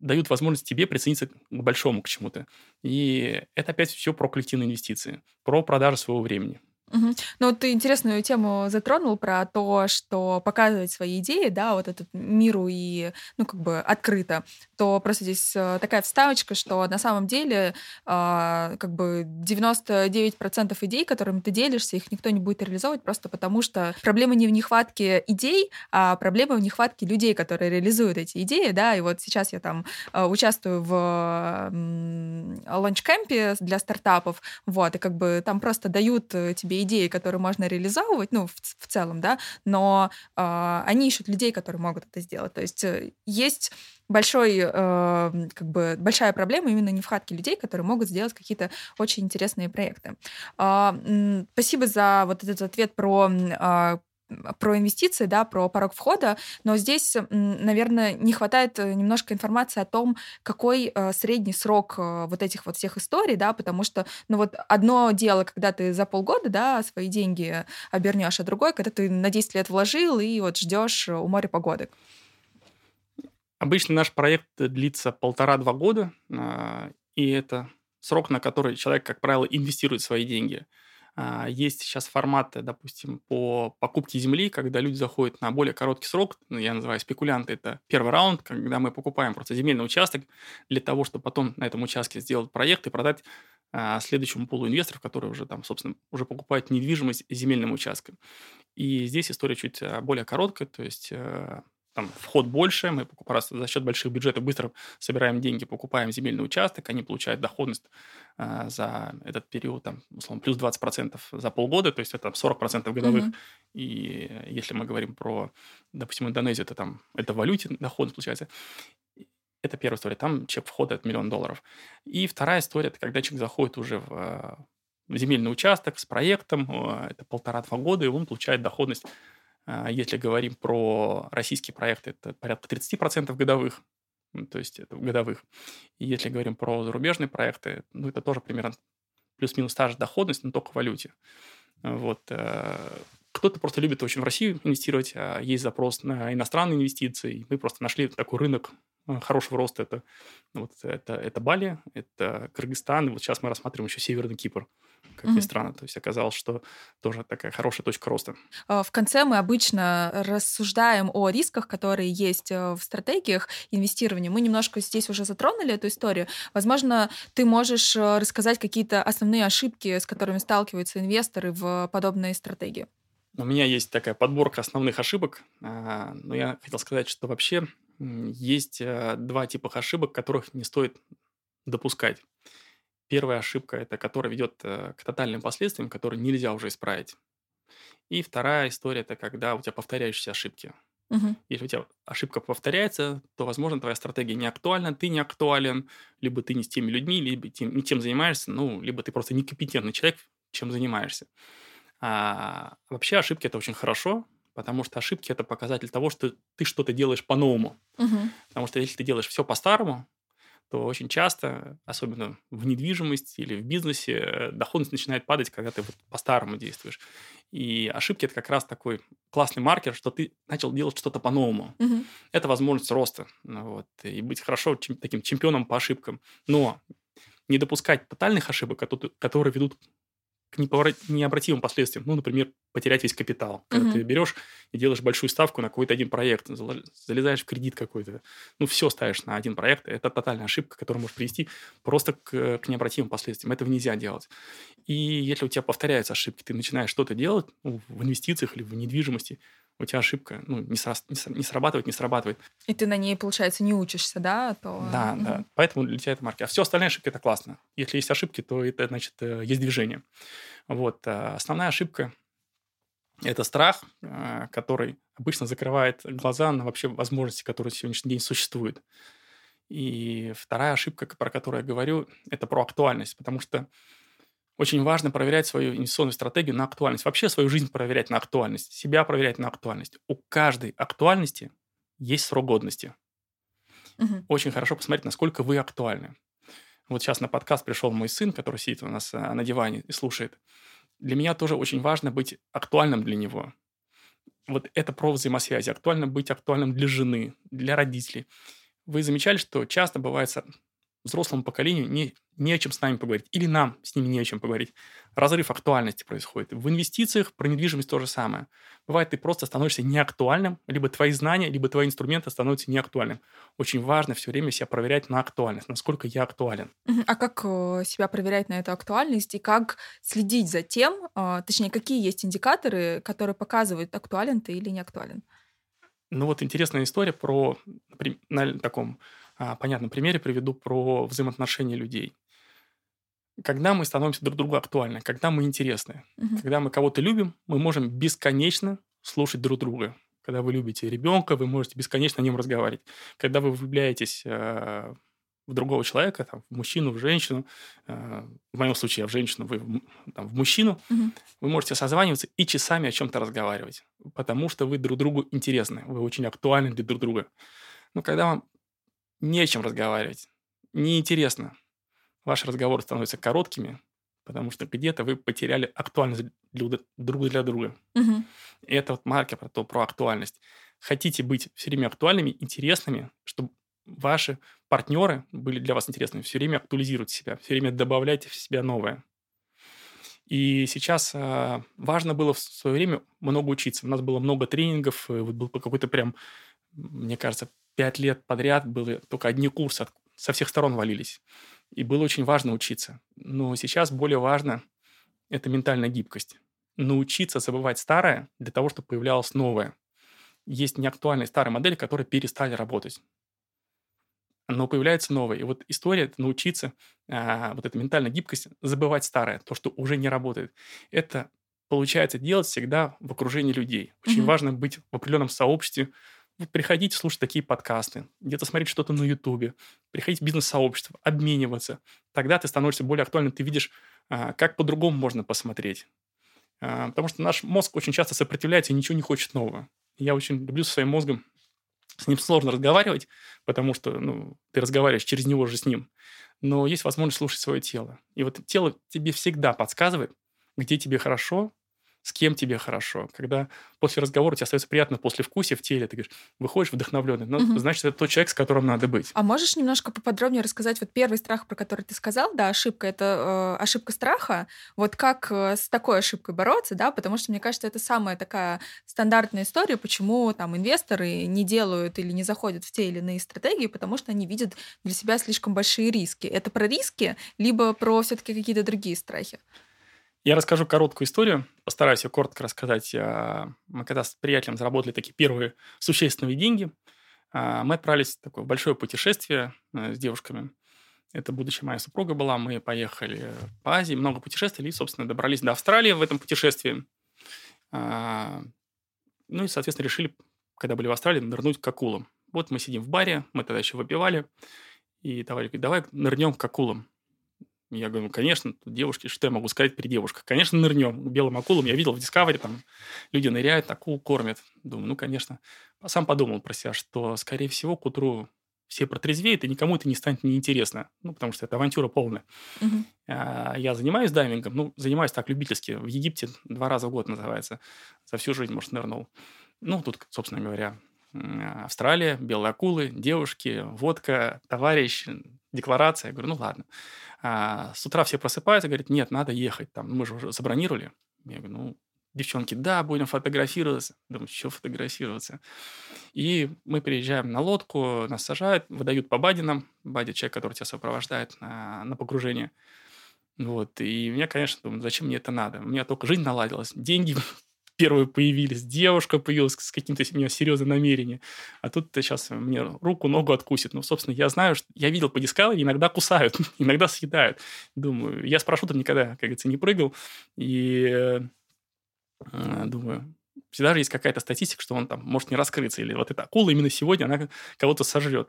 дают возможность тебе присоединиться к большому к чему-то. И это опять все про коллективные инвестиции, про продажу своего времени. Угу. Ну, ты интересную тему затронул про то, что показывать свои идеи, да, вот этот миру и, ну, как бы открыто, то просто здесь э, такая вставочка, что на самом деле э, как бы 99% идей, которыми ты делишься, их никто не будет реализовывать просто потому, что проблема не в нехватке идей, а проблема в нехватке людей, которые реализуют эти идеи, да, и вот сейчас я там э, участвую в лончкэмпе для стартапов, вот, и как бы там просто дают э, идеи, которые можно реализовывать, ну, в, в целом, да, но э, они ищут людей, которые могут это сделать. То есть э, есть большой, э, как бы большая проблема именно нехватки людей, которые могут сделать какие-то очень интересные проекты. Э, спасибо за вот этот ответ про э, про инвестиции, да, про порог входа, но здесь, наверное, не хватает э, немножко информации о том, какой э, средний срок э, вот этих вот всех историй, да, потому что, ну вот одно дело, когда ты за полгода, да, свои деньги обернешь, а другое, когда ты на 10 лет вложил и вот ждешь у моря погоды. Обычно наш проект длится полтора-два года, а, и это срок, на который человек, как правило, инвестирует свои деньги. А, есть сейчас форматы, допустим, по покупке земли, когда люди заходят на более короткий срок, ну, я называю спекулянты, это первый раунд, когда мы покупаем просто земельный участок для того, чтобы потом на этом участке сделать проект и продать а, следующему пулу инвесторов, которые уже там, собственно, уже покупают недвижимость земельным участком. И здесь история чуть а, более короткая, то есть э, там вход больше, мы просто за счет больших бюджетов быстро собираем деньги, покупаем земельный участок, они получают доходность э, за этот период, там, условно, плюс 20% за полгода, то есть это 40% годовых. Mm-hmm. И если мы говорим про, допустим, Индонезию, это там, это в валюте доходность получается. Это первая история, там чек входа от миллион долларов. И вторая история, это когда человек заходит уже в, в земельный участок с проектом, это полтора-два года, и он получает доходность если говорим про российские проекты, это порядка 30% годовых, то есть это годовых. И если говорим про зарубежные проекты, ну, это тоже примерно плюс-минус та же доходность, но только в валюте. Вот. Э, кто-то просто любит очень в Россию инвестировать, а есть запрос на иностранные инвестиции. Мы просто нашли такой рынок э, хорошего роста. Это, вот, это, это Бали, это Кыргызстан, и вот сейчас мы рассматриваем еще Северный Кипр как mm-hmm. ни странно. То есть оказалось, что тоже такая хорошая точка роста. А, в конце мы обычно рассуждаем о рисках, которые есть э, в стратегиях инвестирования. Мы немножко здесь уже затронули эту историю. Возможно, ты можешь э, рассказать какие-то основные ошибки, с которыми сталкиваются инвесторы в подобные стратегии. У меня есть такая подборка основных ошибок, а, но я хотел сказать, что вообще есть э, два типа ошибок, которых не стоит допускать. Первая ошибка, это которая ведет э, к тотальным последствиям, которые нельзя уже исправить. И вторая история, это когда у тебя повторяющиеся ошибки. Угу. Если у тебя ошибка повторяется, то, возможно, твоя стратегия не актуальна, ты не актуален, либо ты не с теми людьми, либо тем, не тем занимаешься, ну, либо ты просто некомпетентный человек, чем занимаешься. А вообще ошибки это очень хорошо, потому что ошибки это показатель того, что ты что-то делаешь по-новому. Угу. Потому что если ты делаешь все по-старому, то очень часто, особенно в недвижимости или в бизнесе, доходность начинает падать, когда ты вот по-старому действуешь. И ошибки – это как раз такой классный маркер, что ты начал делать что-то по-новому. Угу. Это возможность роста. Ну вот, и быть хорошо чем, таким чемпионом по ошибкам. Но не допускать тотальных ошибок, которые ведут к необратимым последствиям. Ну, например, потерять весь капитал. Когда угу. ты берешь и делаешь большую ставку на какой-то один проект, залезаешь в кредит какой-то, ну, все ставишь на один проект, это тотальная ошибка, которая может привести просто к, к необратимым последствиям. Этого нельзя делать. И если у тебя повторяются ошибки, ты начинаешь что-то делать ну, в инвестициях или в недвижимости, у тебя ошибка ну, не, сра- не срабатывает, не срабатывает. И ты на ней, получается, не учишься, да? То... Да, угу. да. Поэтому для тебя это марки. А все остальные ошибки – это классно. Если есть ошибки, то это, значит, э, есть движение. Вот. А основная ошибка – это страх, а, который обычно закрывает глаза на вообще возможности, которые сегодняшний день существуют. И вторая ошибка, про которую я говорю, это про актуальность, потому что очень важно проверять свою инвестиционную стратегию на актуальность. Вообще свою жизнь проверять на актуальность, себя проверять на актуальность. У каждой актуальности есть срок годности. Угу. Очень хорошо посмотреть, насколько вы актуальны. Вот сейчас на подкаст пришел мой сын, который сидит у нас э, на диване и слушает. Для меня тоже очень важно быть актуальным для него. Вот это про взаимосвязи. Актуально быть актуальным для жены, для родителей. Вы замечали, что часто бывает взрослому поколению не, не о чем с нами поговорить. Или нам с ними не о чем поговорить. Разрыв актуальности происходит. В инвестициях про недвижимость то же самое. Бывает, ты просто становишься неактуальным, либо твои знания, либо твои инструменты становятся неактуальным. Очень важно все время себя проверять на актуальность, насколько я актуален. А как э, себя проверять на эту актуальность и как следить за тем, э, точнее, какие есть индикаторы, которые показывают, актуален ты или не актуален? Ну вот интересная история про, на таком а, понятном примере приведу про взаимоотношения людей. Когда мы становимся друг другу актуальны, когда мы интересны, угу. когда мы кого-то любим, мы можем бесконечно слушать друг друга. Когда вы любите ребенка, вы можете бесконечно о нем разговаривать. Когда вы влюбляетесь э, в другого человека, там, в мужчину, в женщину, э, в моем случае я в женщину, вы в, там, в мужчину, угу. вы можете созваниваться и часами о чем-то разговаривать, потому что вы друг другу интересны, вы очень актуальны для друг друга. Но когда вам не о чем разговаривать, неинтересно, ваши разговоры становятся короткими, потому что где-то вы потеряли актуальность для, друг для друга. Угу. И это вот маркер про, то, про актуальность. Хотите быть все время актуальными, интересными, чтобы ваши партнеры были для вас интересными, все время актуализируйте себя, все время добавляйте в себя новое. И сейчас э, важно было в свое время много учиться. У нас было много тренингов, вот был какой-то прям, мне кажется, пять лет подряд было только одни курсы, со всех сторон валились. И было очень важно учиться. Но сейчас более важно – это ментальная гибкость. Научиться забывать старое для того, чтобы появлялось новое. Есть неактуальные старые модели, которые перестали работать. Но появляется новое. И вот история – это научиться, а, вот эта ментальная гибкость, забывать старое, то, что уже не работает. Это получается делать всегда в окружении людей. Очень mm-hmm. важно быть в определенном сообществе, приходите слушать такие подкасты, где-то смотреть что-то на Ютубе, приходить в бизнес-сообщество, обмениваться. Тогда ты становишься более актуальным, ты видишь, а, как по-другому можно посмотреть. А, потому что наш мозг очень часто сопротивляется и ничего не хочет нового. Я очень люблю со своим мозгом, с ним сложно разговаривать, потому что ну, ты разговариваешь через него же с ним. Но есть возможность слушать свое тело. И вот тело тебе всегда подсказывает, где тебе хорошо, с кем тебе хорошо. Когда после разговора у тебя остается приятно послевкусие в теле, ты говоришь, выходишь вдохновленный, ну, угу. значит, это тот человек, с которым надо быть. А можешь немножко поподробнее рассказать, вот первый страх, про который ты сказал, да, ошибка, это э, ошибка страха, вот как э, с такой ошибкой бороться, да, потому что, мне кажется, это самая такая стандартная история, почему там инвесторы не делают или не заходят в те или иные стратегии, потому что они видят для себя слишком большие риски. Это про риски, либо про все-таки какие-то другие страхи? Я расскажу короткую историю, постараюсь ее коротко рассказать. А, мы когда с приятелем заработали такие первые существенные деньги, а, мы отправились в такое большое путешествие э, с девушками. Это будущая моя супруга была. Мы поехали по Азии, много путешествовали и, собственно, добрались до Австралии в этом путешествии. А, ну и, соответственно, решили, когда были в Австралии, нырнуть к акулам. Вот мы сидим в баре, мы тогда еще выпивали, и товарищ говорит, давай нырнем к акулам. Я говорю, ну, конечно, девушки, что я могу сказать при девушках? Конечно, нырнем. Белым акулам я видел в Discovery, там люди ныряют, акул кормят. Думаю, ну, конечно. Сам подумал про себя, что, скорее всего, к утру все протрезвеют, и никому это не станет неинтересно. Ну, потому что это авантюра полная. Угу. Я занимаюсь дайвингом, ну, занимаюсь так любительски. В Египте два раза в год называется. За всю жизнь, может, нырнул. Ну, тут, собственно говоря, Австралия, белые акулы, девушки, водка, товарищ, декларация. Я говорю, ну ладно. А, с утра все просыпаются, говорят, нет, надо ехать, там, мы же уже забронировали. Я говорю, ну, девчонки, да, будем фотографироваться. Думаю, что фотографироваться? И мы приезжаем на лодку, нас сажают, выдают по бадинам. Бади – человек, который тебя сопровождает на, на погружение. Вот. И меня, конечно, думаю, зачем мне это надо? У меня только жизнь наладилась, деньги первые появились, девушка появилась с каким-то у нее серьезным намерением. А тут сейчас мне руку, ногу откусит. Ну, собственно, я знаю, что я видел по Discovery, иногда кусают, иногда съедают. Думаю, я с парашютом никогда, как говорится, не прыгал. И э, думаю, всегда же есть какая-то статистика, что он там может не раскрыться. Или вот эта акула именно сегодня, она кого-то сожрет.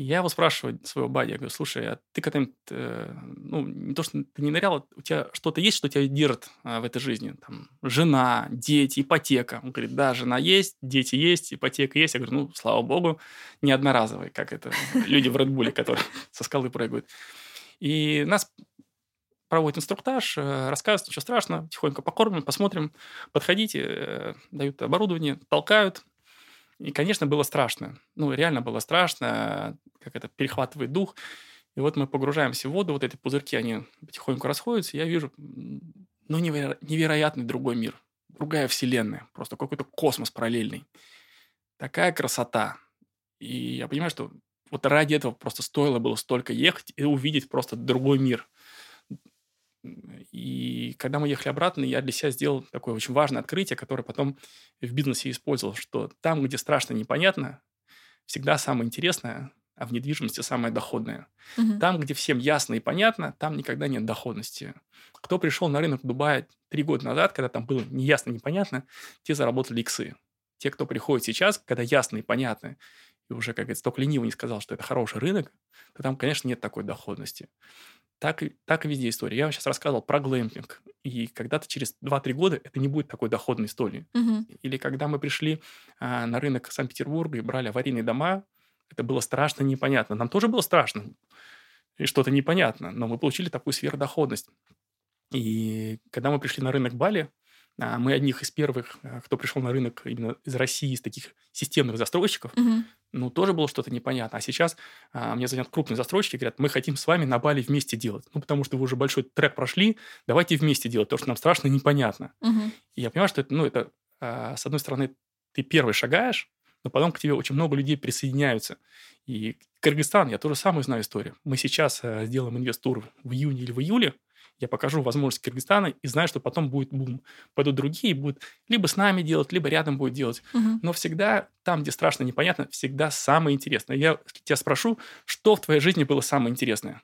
И я его спрашиваю, своего бади, я говорю, слушай, а ты когда-нибудь, э, ну, не то, что ты не нырял, у тебя что-то есть, что тебя держит э, в этой жизни? Там, жена, дети, ипотека. Он говорит, да, жена есть, дети есть, ипотека есть. Я говорю, ну, слава богу, не одноразовые, как это люди в Редбуле, которые со скалы прыгают. И нас проводит инструктаж, э, рассказывают, ничего страшного, тихонько покормим, посмотрим, подходите, э, дают оборудование, толкают, И, конечно, было страшно. Ну, реально было страшно, как это перехватывает дух. И вот мы погружаемся в воду, вот эти пузырьки, они потихоньку расходятся, я вижу, ну, неверо- невероятный другой мир, другая вселенная, просто какой-то космос параллельный. Такая красота. И я понимаю, что вот ради этого просто стоило было столько ехать и увидеть просто другой мир. И когда мы ехали обратно, я для себя сделал такое очень важное открытие, которое потом в бизнесе использовал, что там, где страшно непонятно, всегда самое интересное, а в недвижимости самое доходное. Мгм. Там, где всем ясно и понятно, там никогда нет доходности. Кто пришел на рынок Дубая три года назад, когда там было неясно, непонятно, те заработали иксы. Те, кто приходит сейчас, когда ясно и понятно, и уже, как говорится, только ленивый не сказал, что это хороший рынок, то там, конечно, нет такой доходности. Так, и- так и везде история. Я вам сейчас рассказывал про глэмпинг. И когда-то через 2-3 года это не будет такой доходной историей. Мгм. Или когда мы пришли а, на рынок Санкт-Петербурга и брали аварийные дома, это было страшно непонятно. Нам тоже было страшно и что-то непонятно, но мы получили такую сверхдоходность. И когда мы пришли на рынок Бали, а, мы одних из первых, а, кто пришел на рынок именно из России, из таких системных застройщиков, Мгм. Ну, тоже было что-то непонятно. А сейчас а, мне звонят крупные застройщики, говорят, мы хотим с вами на Бали вместе делать. Ну, потому что вы уже большой трек прошли, давайте вместе делать, потому что нам страшно непонятно. Мгм. И я понимаю, что это, ну, это, а, с одной стороны, ты первый шагаешь, но потом к тебе очень много людей присоединяются. И Кыргызстан, я тоже самую знаю историю. Мы сейчас а, сделаем инвестур в июне или в июле, я покажу возможность Кыргызстана и знаю, что потом будет бум. Пойдут другие, будут либо с нами делать, либо рядом будет делать. Мгм. Но всегда там, где страшно, непонятно, всегда самое интересное. Я тебя спрошу, что в твоей жизни было самое интересное?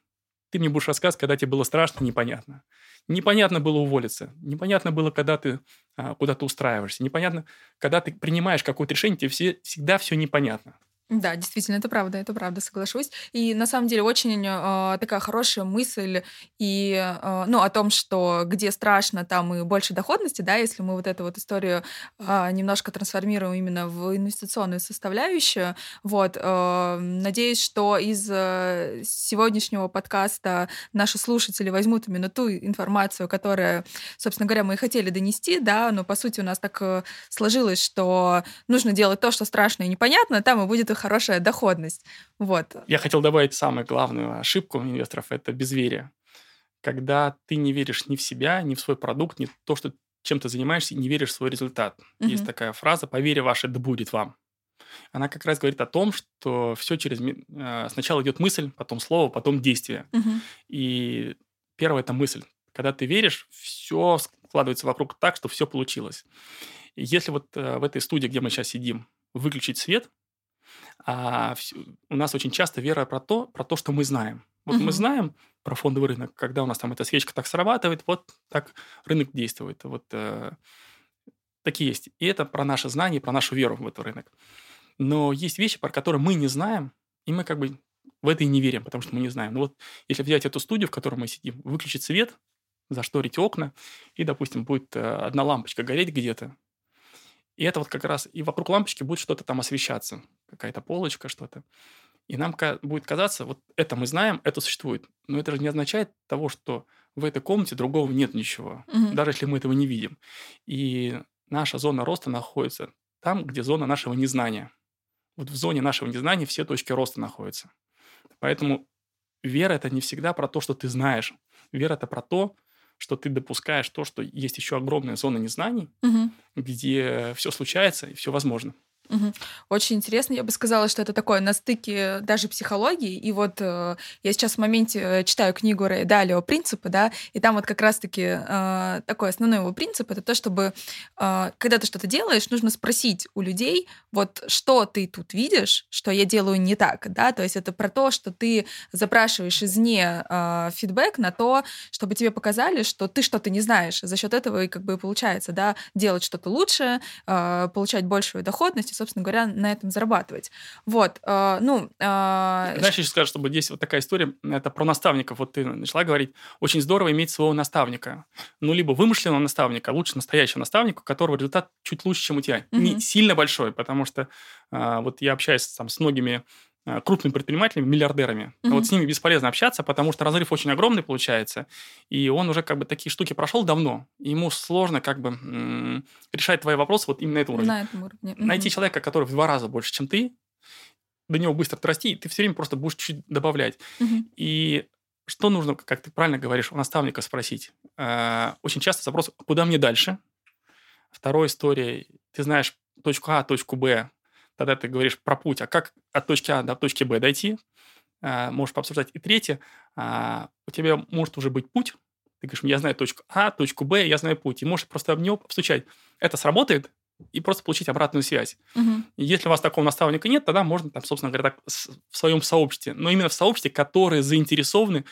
Ты мне будешь рассказывать, когда тебе было страшно, непонятно. Непонятно было уволиться. Непонятно было, когда ты а, куда-то устраиваешься. Непонятно, когда ты принимаешь какое-то решение, тебе все, всегда все непонятно. Да, действительно, это правда, это правда, соглашусь. И на самом деле очень э, такая хорошая мысль и э, ну о том, что где страшно, там и больше доходности, да, если мы вот эту вот историю э, немножко трансформируем именно в инвестиционную составляющую. Вот, э, надеюсь, что из э, сегодняшнего подкаста наши слушатели возьмут именно ту информацию, которая, собственно говоря, мы и хотели донести, да, но по сути у нас так э, сложилось, что нужно делать то, что страшно и непонятно, там и будет хорошая доходность. Вот. Я хотел добавить самую главную ошибку инвесторов – это безверие. Когда ты не веришь ни в себя, ни в свой продукт, ни в то, что чем ты занимаешься, и не веришь в свой результат. Мгм. Есть такая фраза «поверь ваше, да будет вам». Она как раз говорит о том, что все через... э, Сначала идет мысль, потом слово, потом действие. Мгм. И первое – это мысль. Когда ты веришь, все складывается вокруг так, что все получилось. И если вот э, в этой студии, где мы сейчас сидим, выключить свет, а у нас очень часто вера про то, про то, что мы знаем. Вот Мгм. мы знаем про фондовый рынок, когда у нас там эта свечка так срабатывает, вот так рынок действует. Вот э, такие есть. И это про наше знание, про нашу веру в этот рынок. Но есть вещи, про которые мы не знаем, и мы как бы в это и не верим, потому что мы не знаем. Ну вот если взять эту студию, в которой мы сидим, выключить свет, зашторить окна, и, допустим, будет э, одна лампочка гореть где-то, и это вот как раз, и вокруг лампочки будет что-то там освещаться, какая-то полочка, что-то. И нам будет казаться, вот это мы знаем, это существует. Но это же не означает того, что в этой комнате другого нет ничего, Мгм. даже если мы этого не видим. И наша зона роста находится там, где зона нашего незнания. Вот в зоне нашего незнания все точки роста находятся. Поэтому вера – это не всегда про то, что ты знаешь. Вера – это про то, что ты допускаешь то, что есть еще огромная зона незнаний, Мгм. где все случается и все возможно. Мгм. Очень интересно. Я бы сказала, что это такое на стыке даже психологии. И вот э, я сейчас в моменте э, читаю книгу Рэя Далио «Принципы», да, и там вот как раз-таки э, такой основной его принцип — это то, чтобы, э, когда ты что-то делаешь, нужно спросить у людей, вот что ты тут видишь, что я делаю не так, да, то есть это про то, что ты запрашиваешь извне э, фидбэк на то, чтобы тебе показали, что ты что-то не знаешь. За счет этого и как бы получается, да, делать что-то лучше, э, получать большую доходность собственно говоря, на этом зарабатывать. Вот, э, ну... э, Знаешь, еще скажу, чтобы здесь вот такая история, это про наставников. Вот ты начала говорить, очень здорово иметь своего наставника. Ну, либо вымышленного наставника, а лучше настоящего наставника, у которого результат чуть лучше, чем у тебя. Не Мгм. сильно большой, потому что а, вот я общаюсь там с многими э, крупными предпринимателями, миллиардерами. Mm-hmm. Вот с ними бесполезно общаться, потому что разрыв очень огромный получается, и он уже как бы такие штуки прошел давно, и ему сложно как бы м- решать твои вопросы вот именно на этом уровне. На этом уровне. Mm-hmm. Найти человека, который в два раза больше, чем ты, до него быстро расти, и ты все время просто будешь чуть добавлять. Mm-hmm. И что нужно, как ты правильно говоришь, у наставника спросить? Э, очень часто запрос, куда мне дальше? Вторая история, ты знаешь точку А, точку Б, тогда ты говоришь про путь, а как от точки А до точки Б дойти? Э, можешь пообсуждать. И третье, э, у тебя может уже быть путь, ты говоришь, я знаю точку А, точку Б, я знаю путь. И можешь просто об него постучать. Это сработает? и просто получить обратную связь. Угу. И если у вас такого наставника нет, тогда можно, там, собственно говоря, так, в своем сообществе, но именно в сообществе, которые заинтересованы,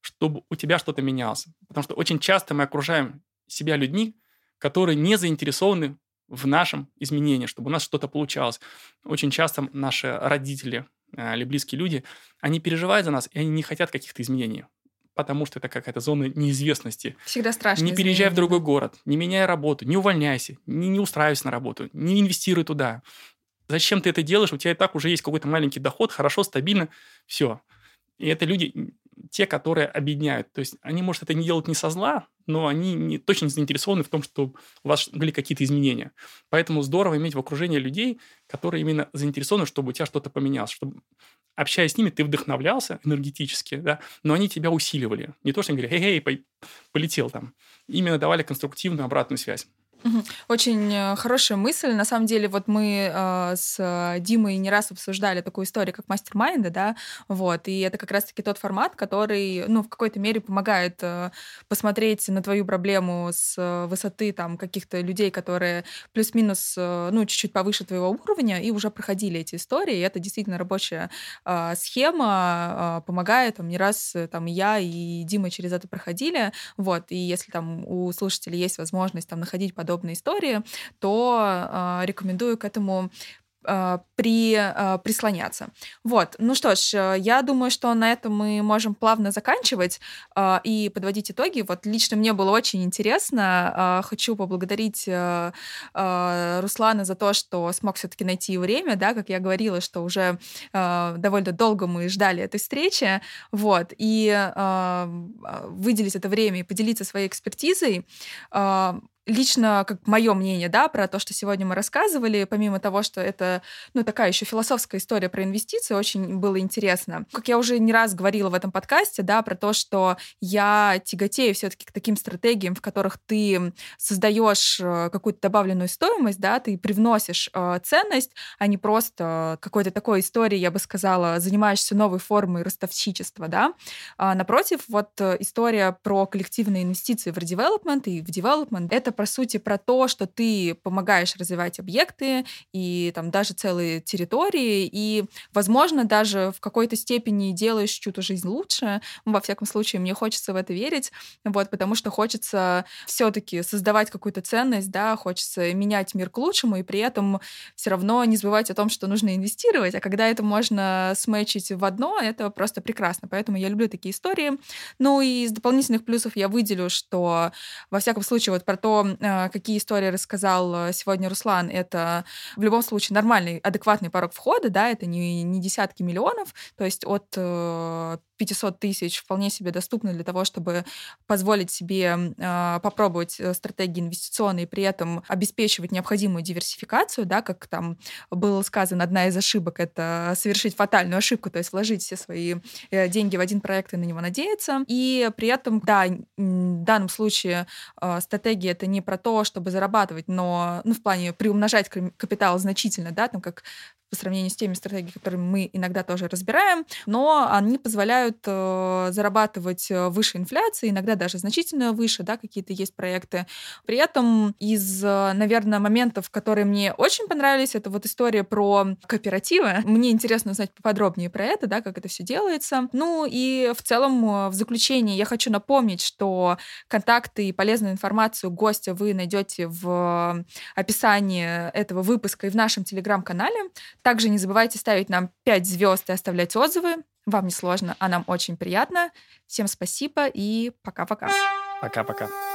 чтобы у тебя что-то менялось. Потому что очень часто мы окружаем себя людьми, которые не заинтересованы в нашем изменении, чтобы у нас что-то получалось. Очень часто наши родители э, или близкие люди, они переживают за нас, и они не хотят каких-то изменений потому что это какая-то зона неизвестности. Всегда страшно. Не переезжай в другой город, не меняй работу, не увольняйся, не, не устраивайся на работу, не инвестируй туда. Зачем ты это делаешь? У тебя и так уже есть какой-то маленький доход, хорошо, стабильно, все. И это люди, те, которые объединяют. То есть они, может, это не делают не со зла, но они не, точно не заинтересованы в том, чтобы у вас были какие-то изменения. Поэтому здорово иметь в окружении людей, которые именно заинтересованы, чтобы у тебя что-то поменялось, чтобы общаясь с ними, ты вдохновлялся энергетически, да, но они тебя усиливали. Не то, что они говорили, эй, полетел там. Именно давали конструктивную обратную связь. Очень э, хорошая мысль. На самом деле, вот мы э, с Димой не раз обсуждали такую историю, как мастер-майнды, да, вот, и это как раз-таки тот формат, который, ну, в какой-то мере помогает э, посмотреть на твою проблему с э, высоты там каких-то людей, которые плюс-минус, э, ну, чуть-чуть повыше твоего уровня и уже проходили эти истории. И это действительно рабочая э, схема, э, помогает. Там не раз э, там я и Дима через это проходили, вот, и если там у слушателей есть возможность там находить подобные подобные истории, то э, рекомендую к этому а, при, а, прислоняться. Вот. Ну что ж, э, я думаю, что на этом мы можем плавно заканчивать и подводить итоги. Вот лично мне было очень интересно. Хочу поблагодарить э, Руслана за то, что смог все-таки найти время, да, как я говорила, что уже довольно долго мы ждали этой встречи, вот, и выделить это время и поделиться своей экспертизой лично, как мое мнение, да, про то, что сегодня мы рассказывали, помимо того, что это, ну, такая еще философская история про инвестиции, очень было интересно. Как я уже не раз говорила в этом подкасте, да, про то, что я тяготею все-таки к таким стратегиям, в которых ты создаешь э, какую-то добавленную стоимость, да, ты привносишь э, ценность, а не просто какой-то такой истории, я бы сказала, занимаешься новой формой ростовщичества, да. А, напротив, вот э, история про коллективные инвестиции в редевелопмент и в девелопмент — это по сути, про то, что ты помогаешь развивать объекты и там даже целые территории, и, возможно, даже в какой-то степени делаешь чью-то жизнь лучше. Во всяком случае, мне хочется в это верить, вот, потому что хочется все таки создавать какую-то ценность, да, хочется менять мир к лучшему, и при этом все равно не забывать о том, что нужно инвестировать, а когда это можно сметчить в одно, это просто прекрасно. Поэтому я люблю такие истории. Ну и из дополнительных плюсов я выделю, что во всяком случае вот про то, а, какие истории рассказал э, сегодня Руслан, это в любом случае нормальный, адекватный порог входа, да, это не, не десятки миллионов, то есть от 500 э, тысяч вполне себе доступно для того, чтобы позволить себе э, попробовать стратегии инвестиционные, при этом обеспечивать необходимую диверсификацию, да, как там было сказано, одна из ошибок — это совершить фатальную ошибку, то есть вложить все свои деньги в один проект и на него надеяться. И при этом, да, в данном случае стратегия — это не про то, чтобы зарабатывать, но ну, в плане приумножать капитал значительно, да, там как по сравнению с теми стратегиями, которые мы иногда тоже разбираем, но они позволяют э, зарабатывать э, выше инфляции, иногда даже значительно выше, да, какие-то есть проекты. При этом из, э, наверное, моментов, которые мне очень понравились, это вот история про кооперативы. Мне интересно узнать поподробнее про это, да, как это все делается. Ну и в целом э, в заключение я хочу напомнить, что контакты и полезную информацию гостя вы найдете в описании этого выпуска и в нашем телеграм-канале. Также не забывайте ставить нам 5 звезд и оставлять отзывы. Вам не сложно, а нам очень приятно. Всем спасибо и пока-пока. Пока-пока.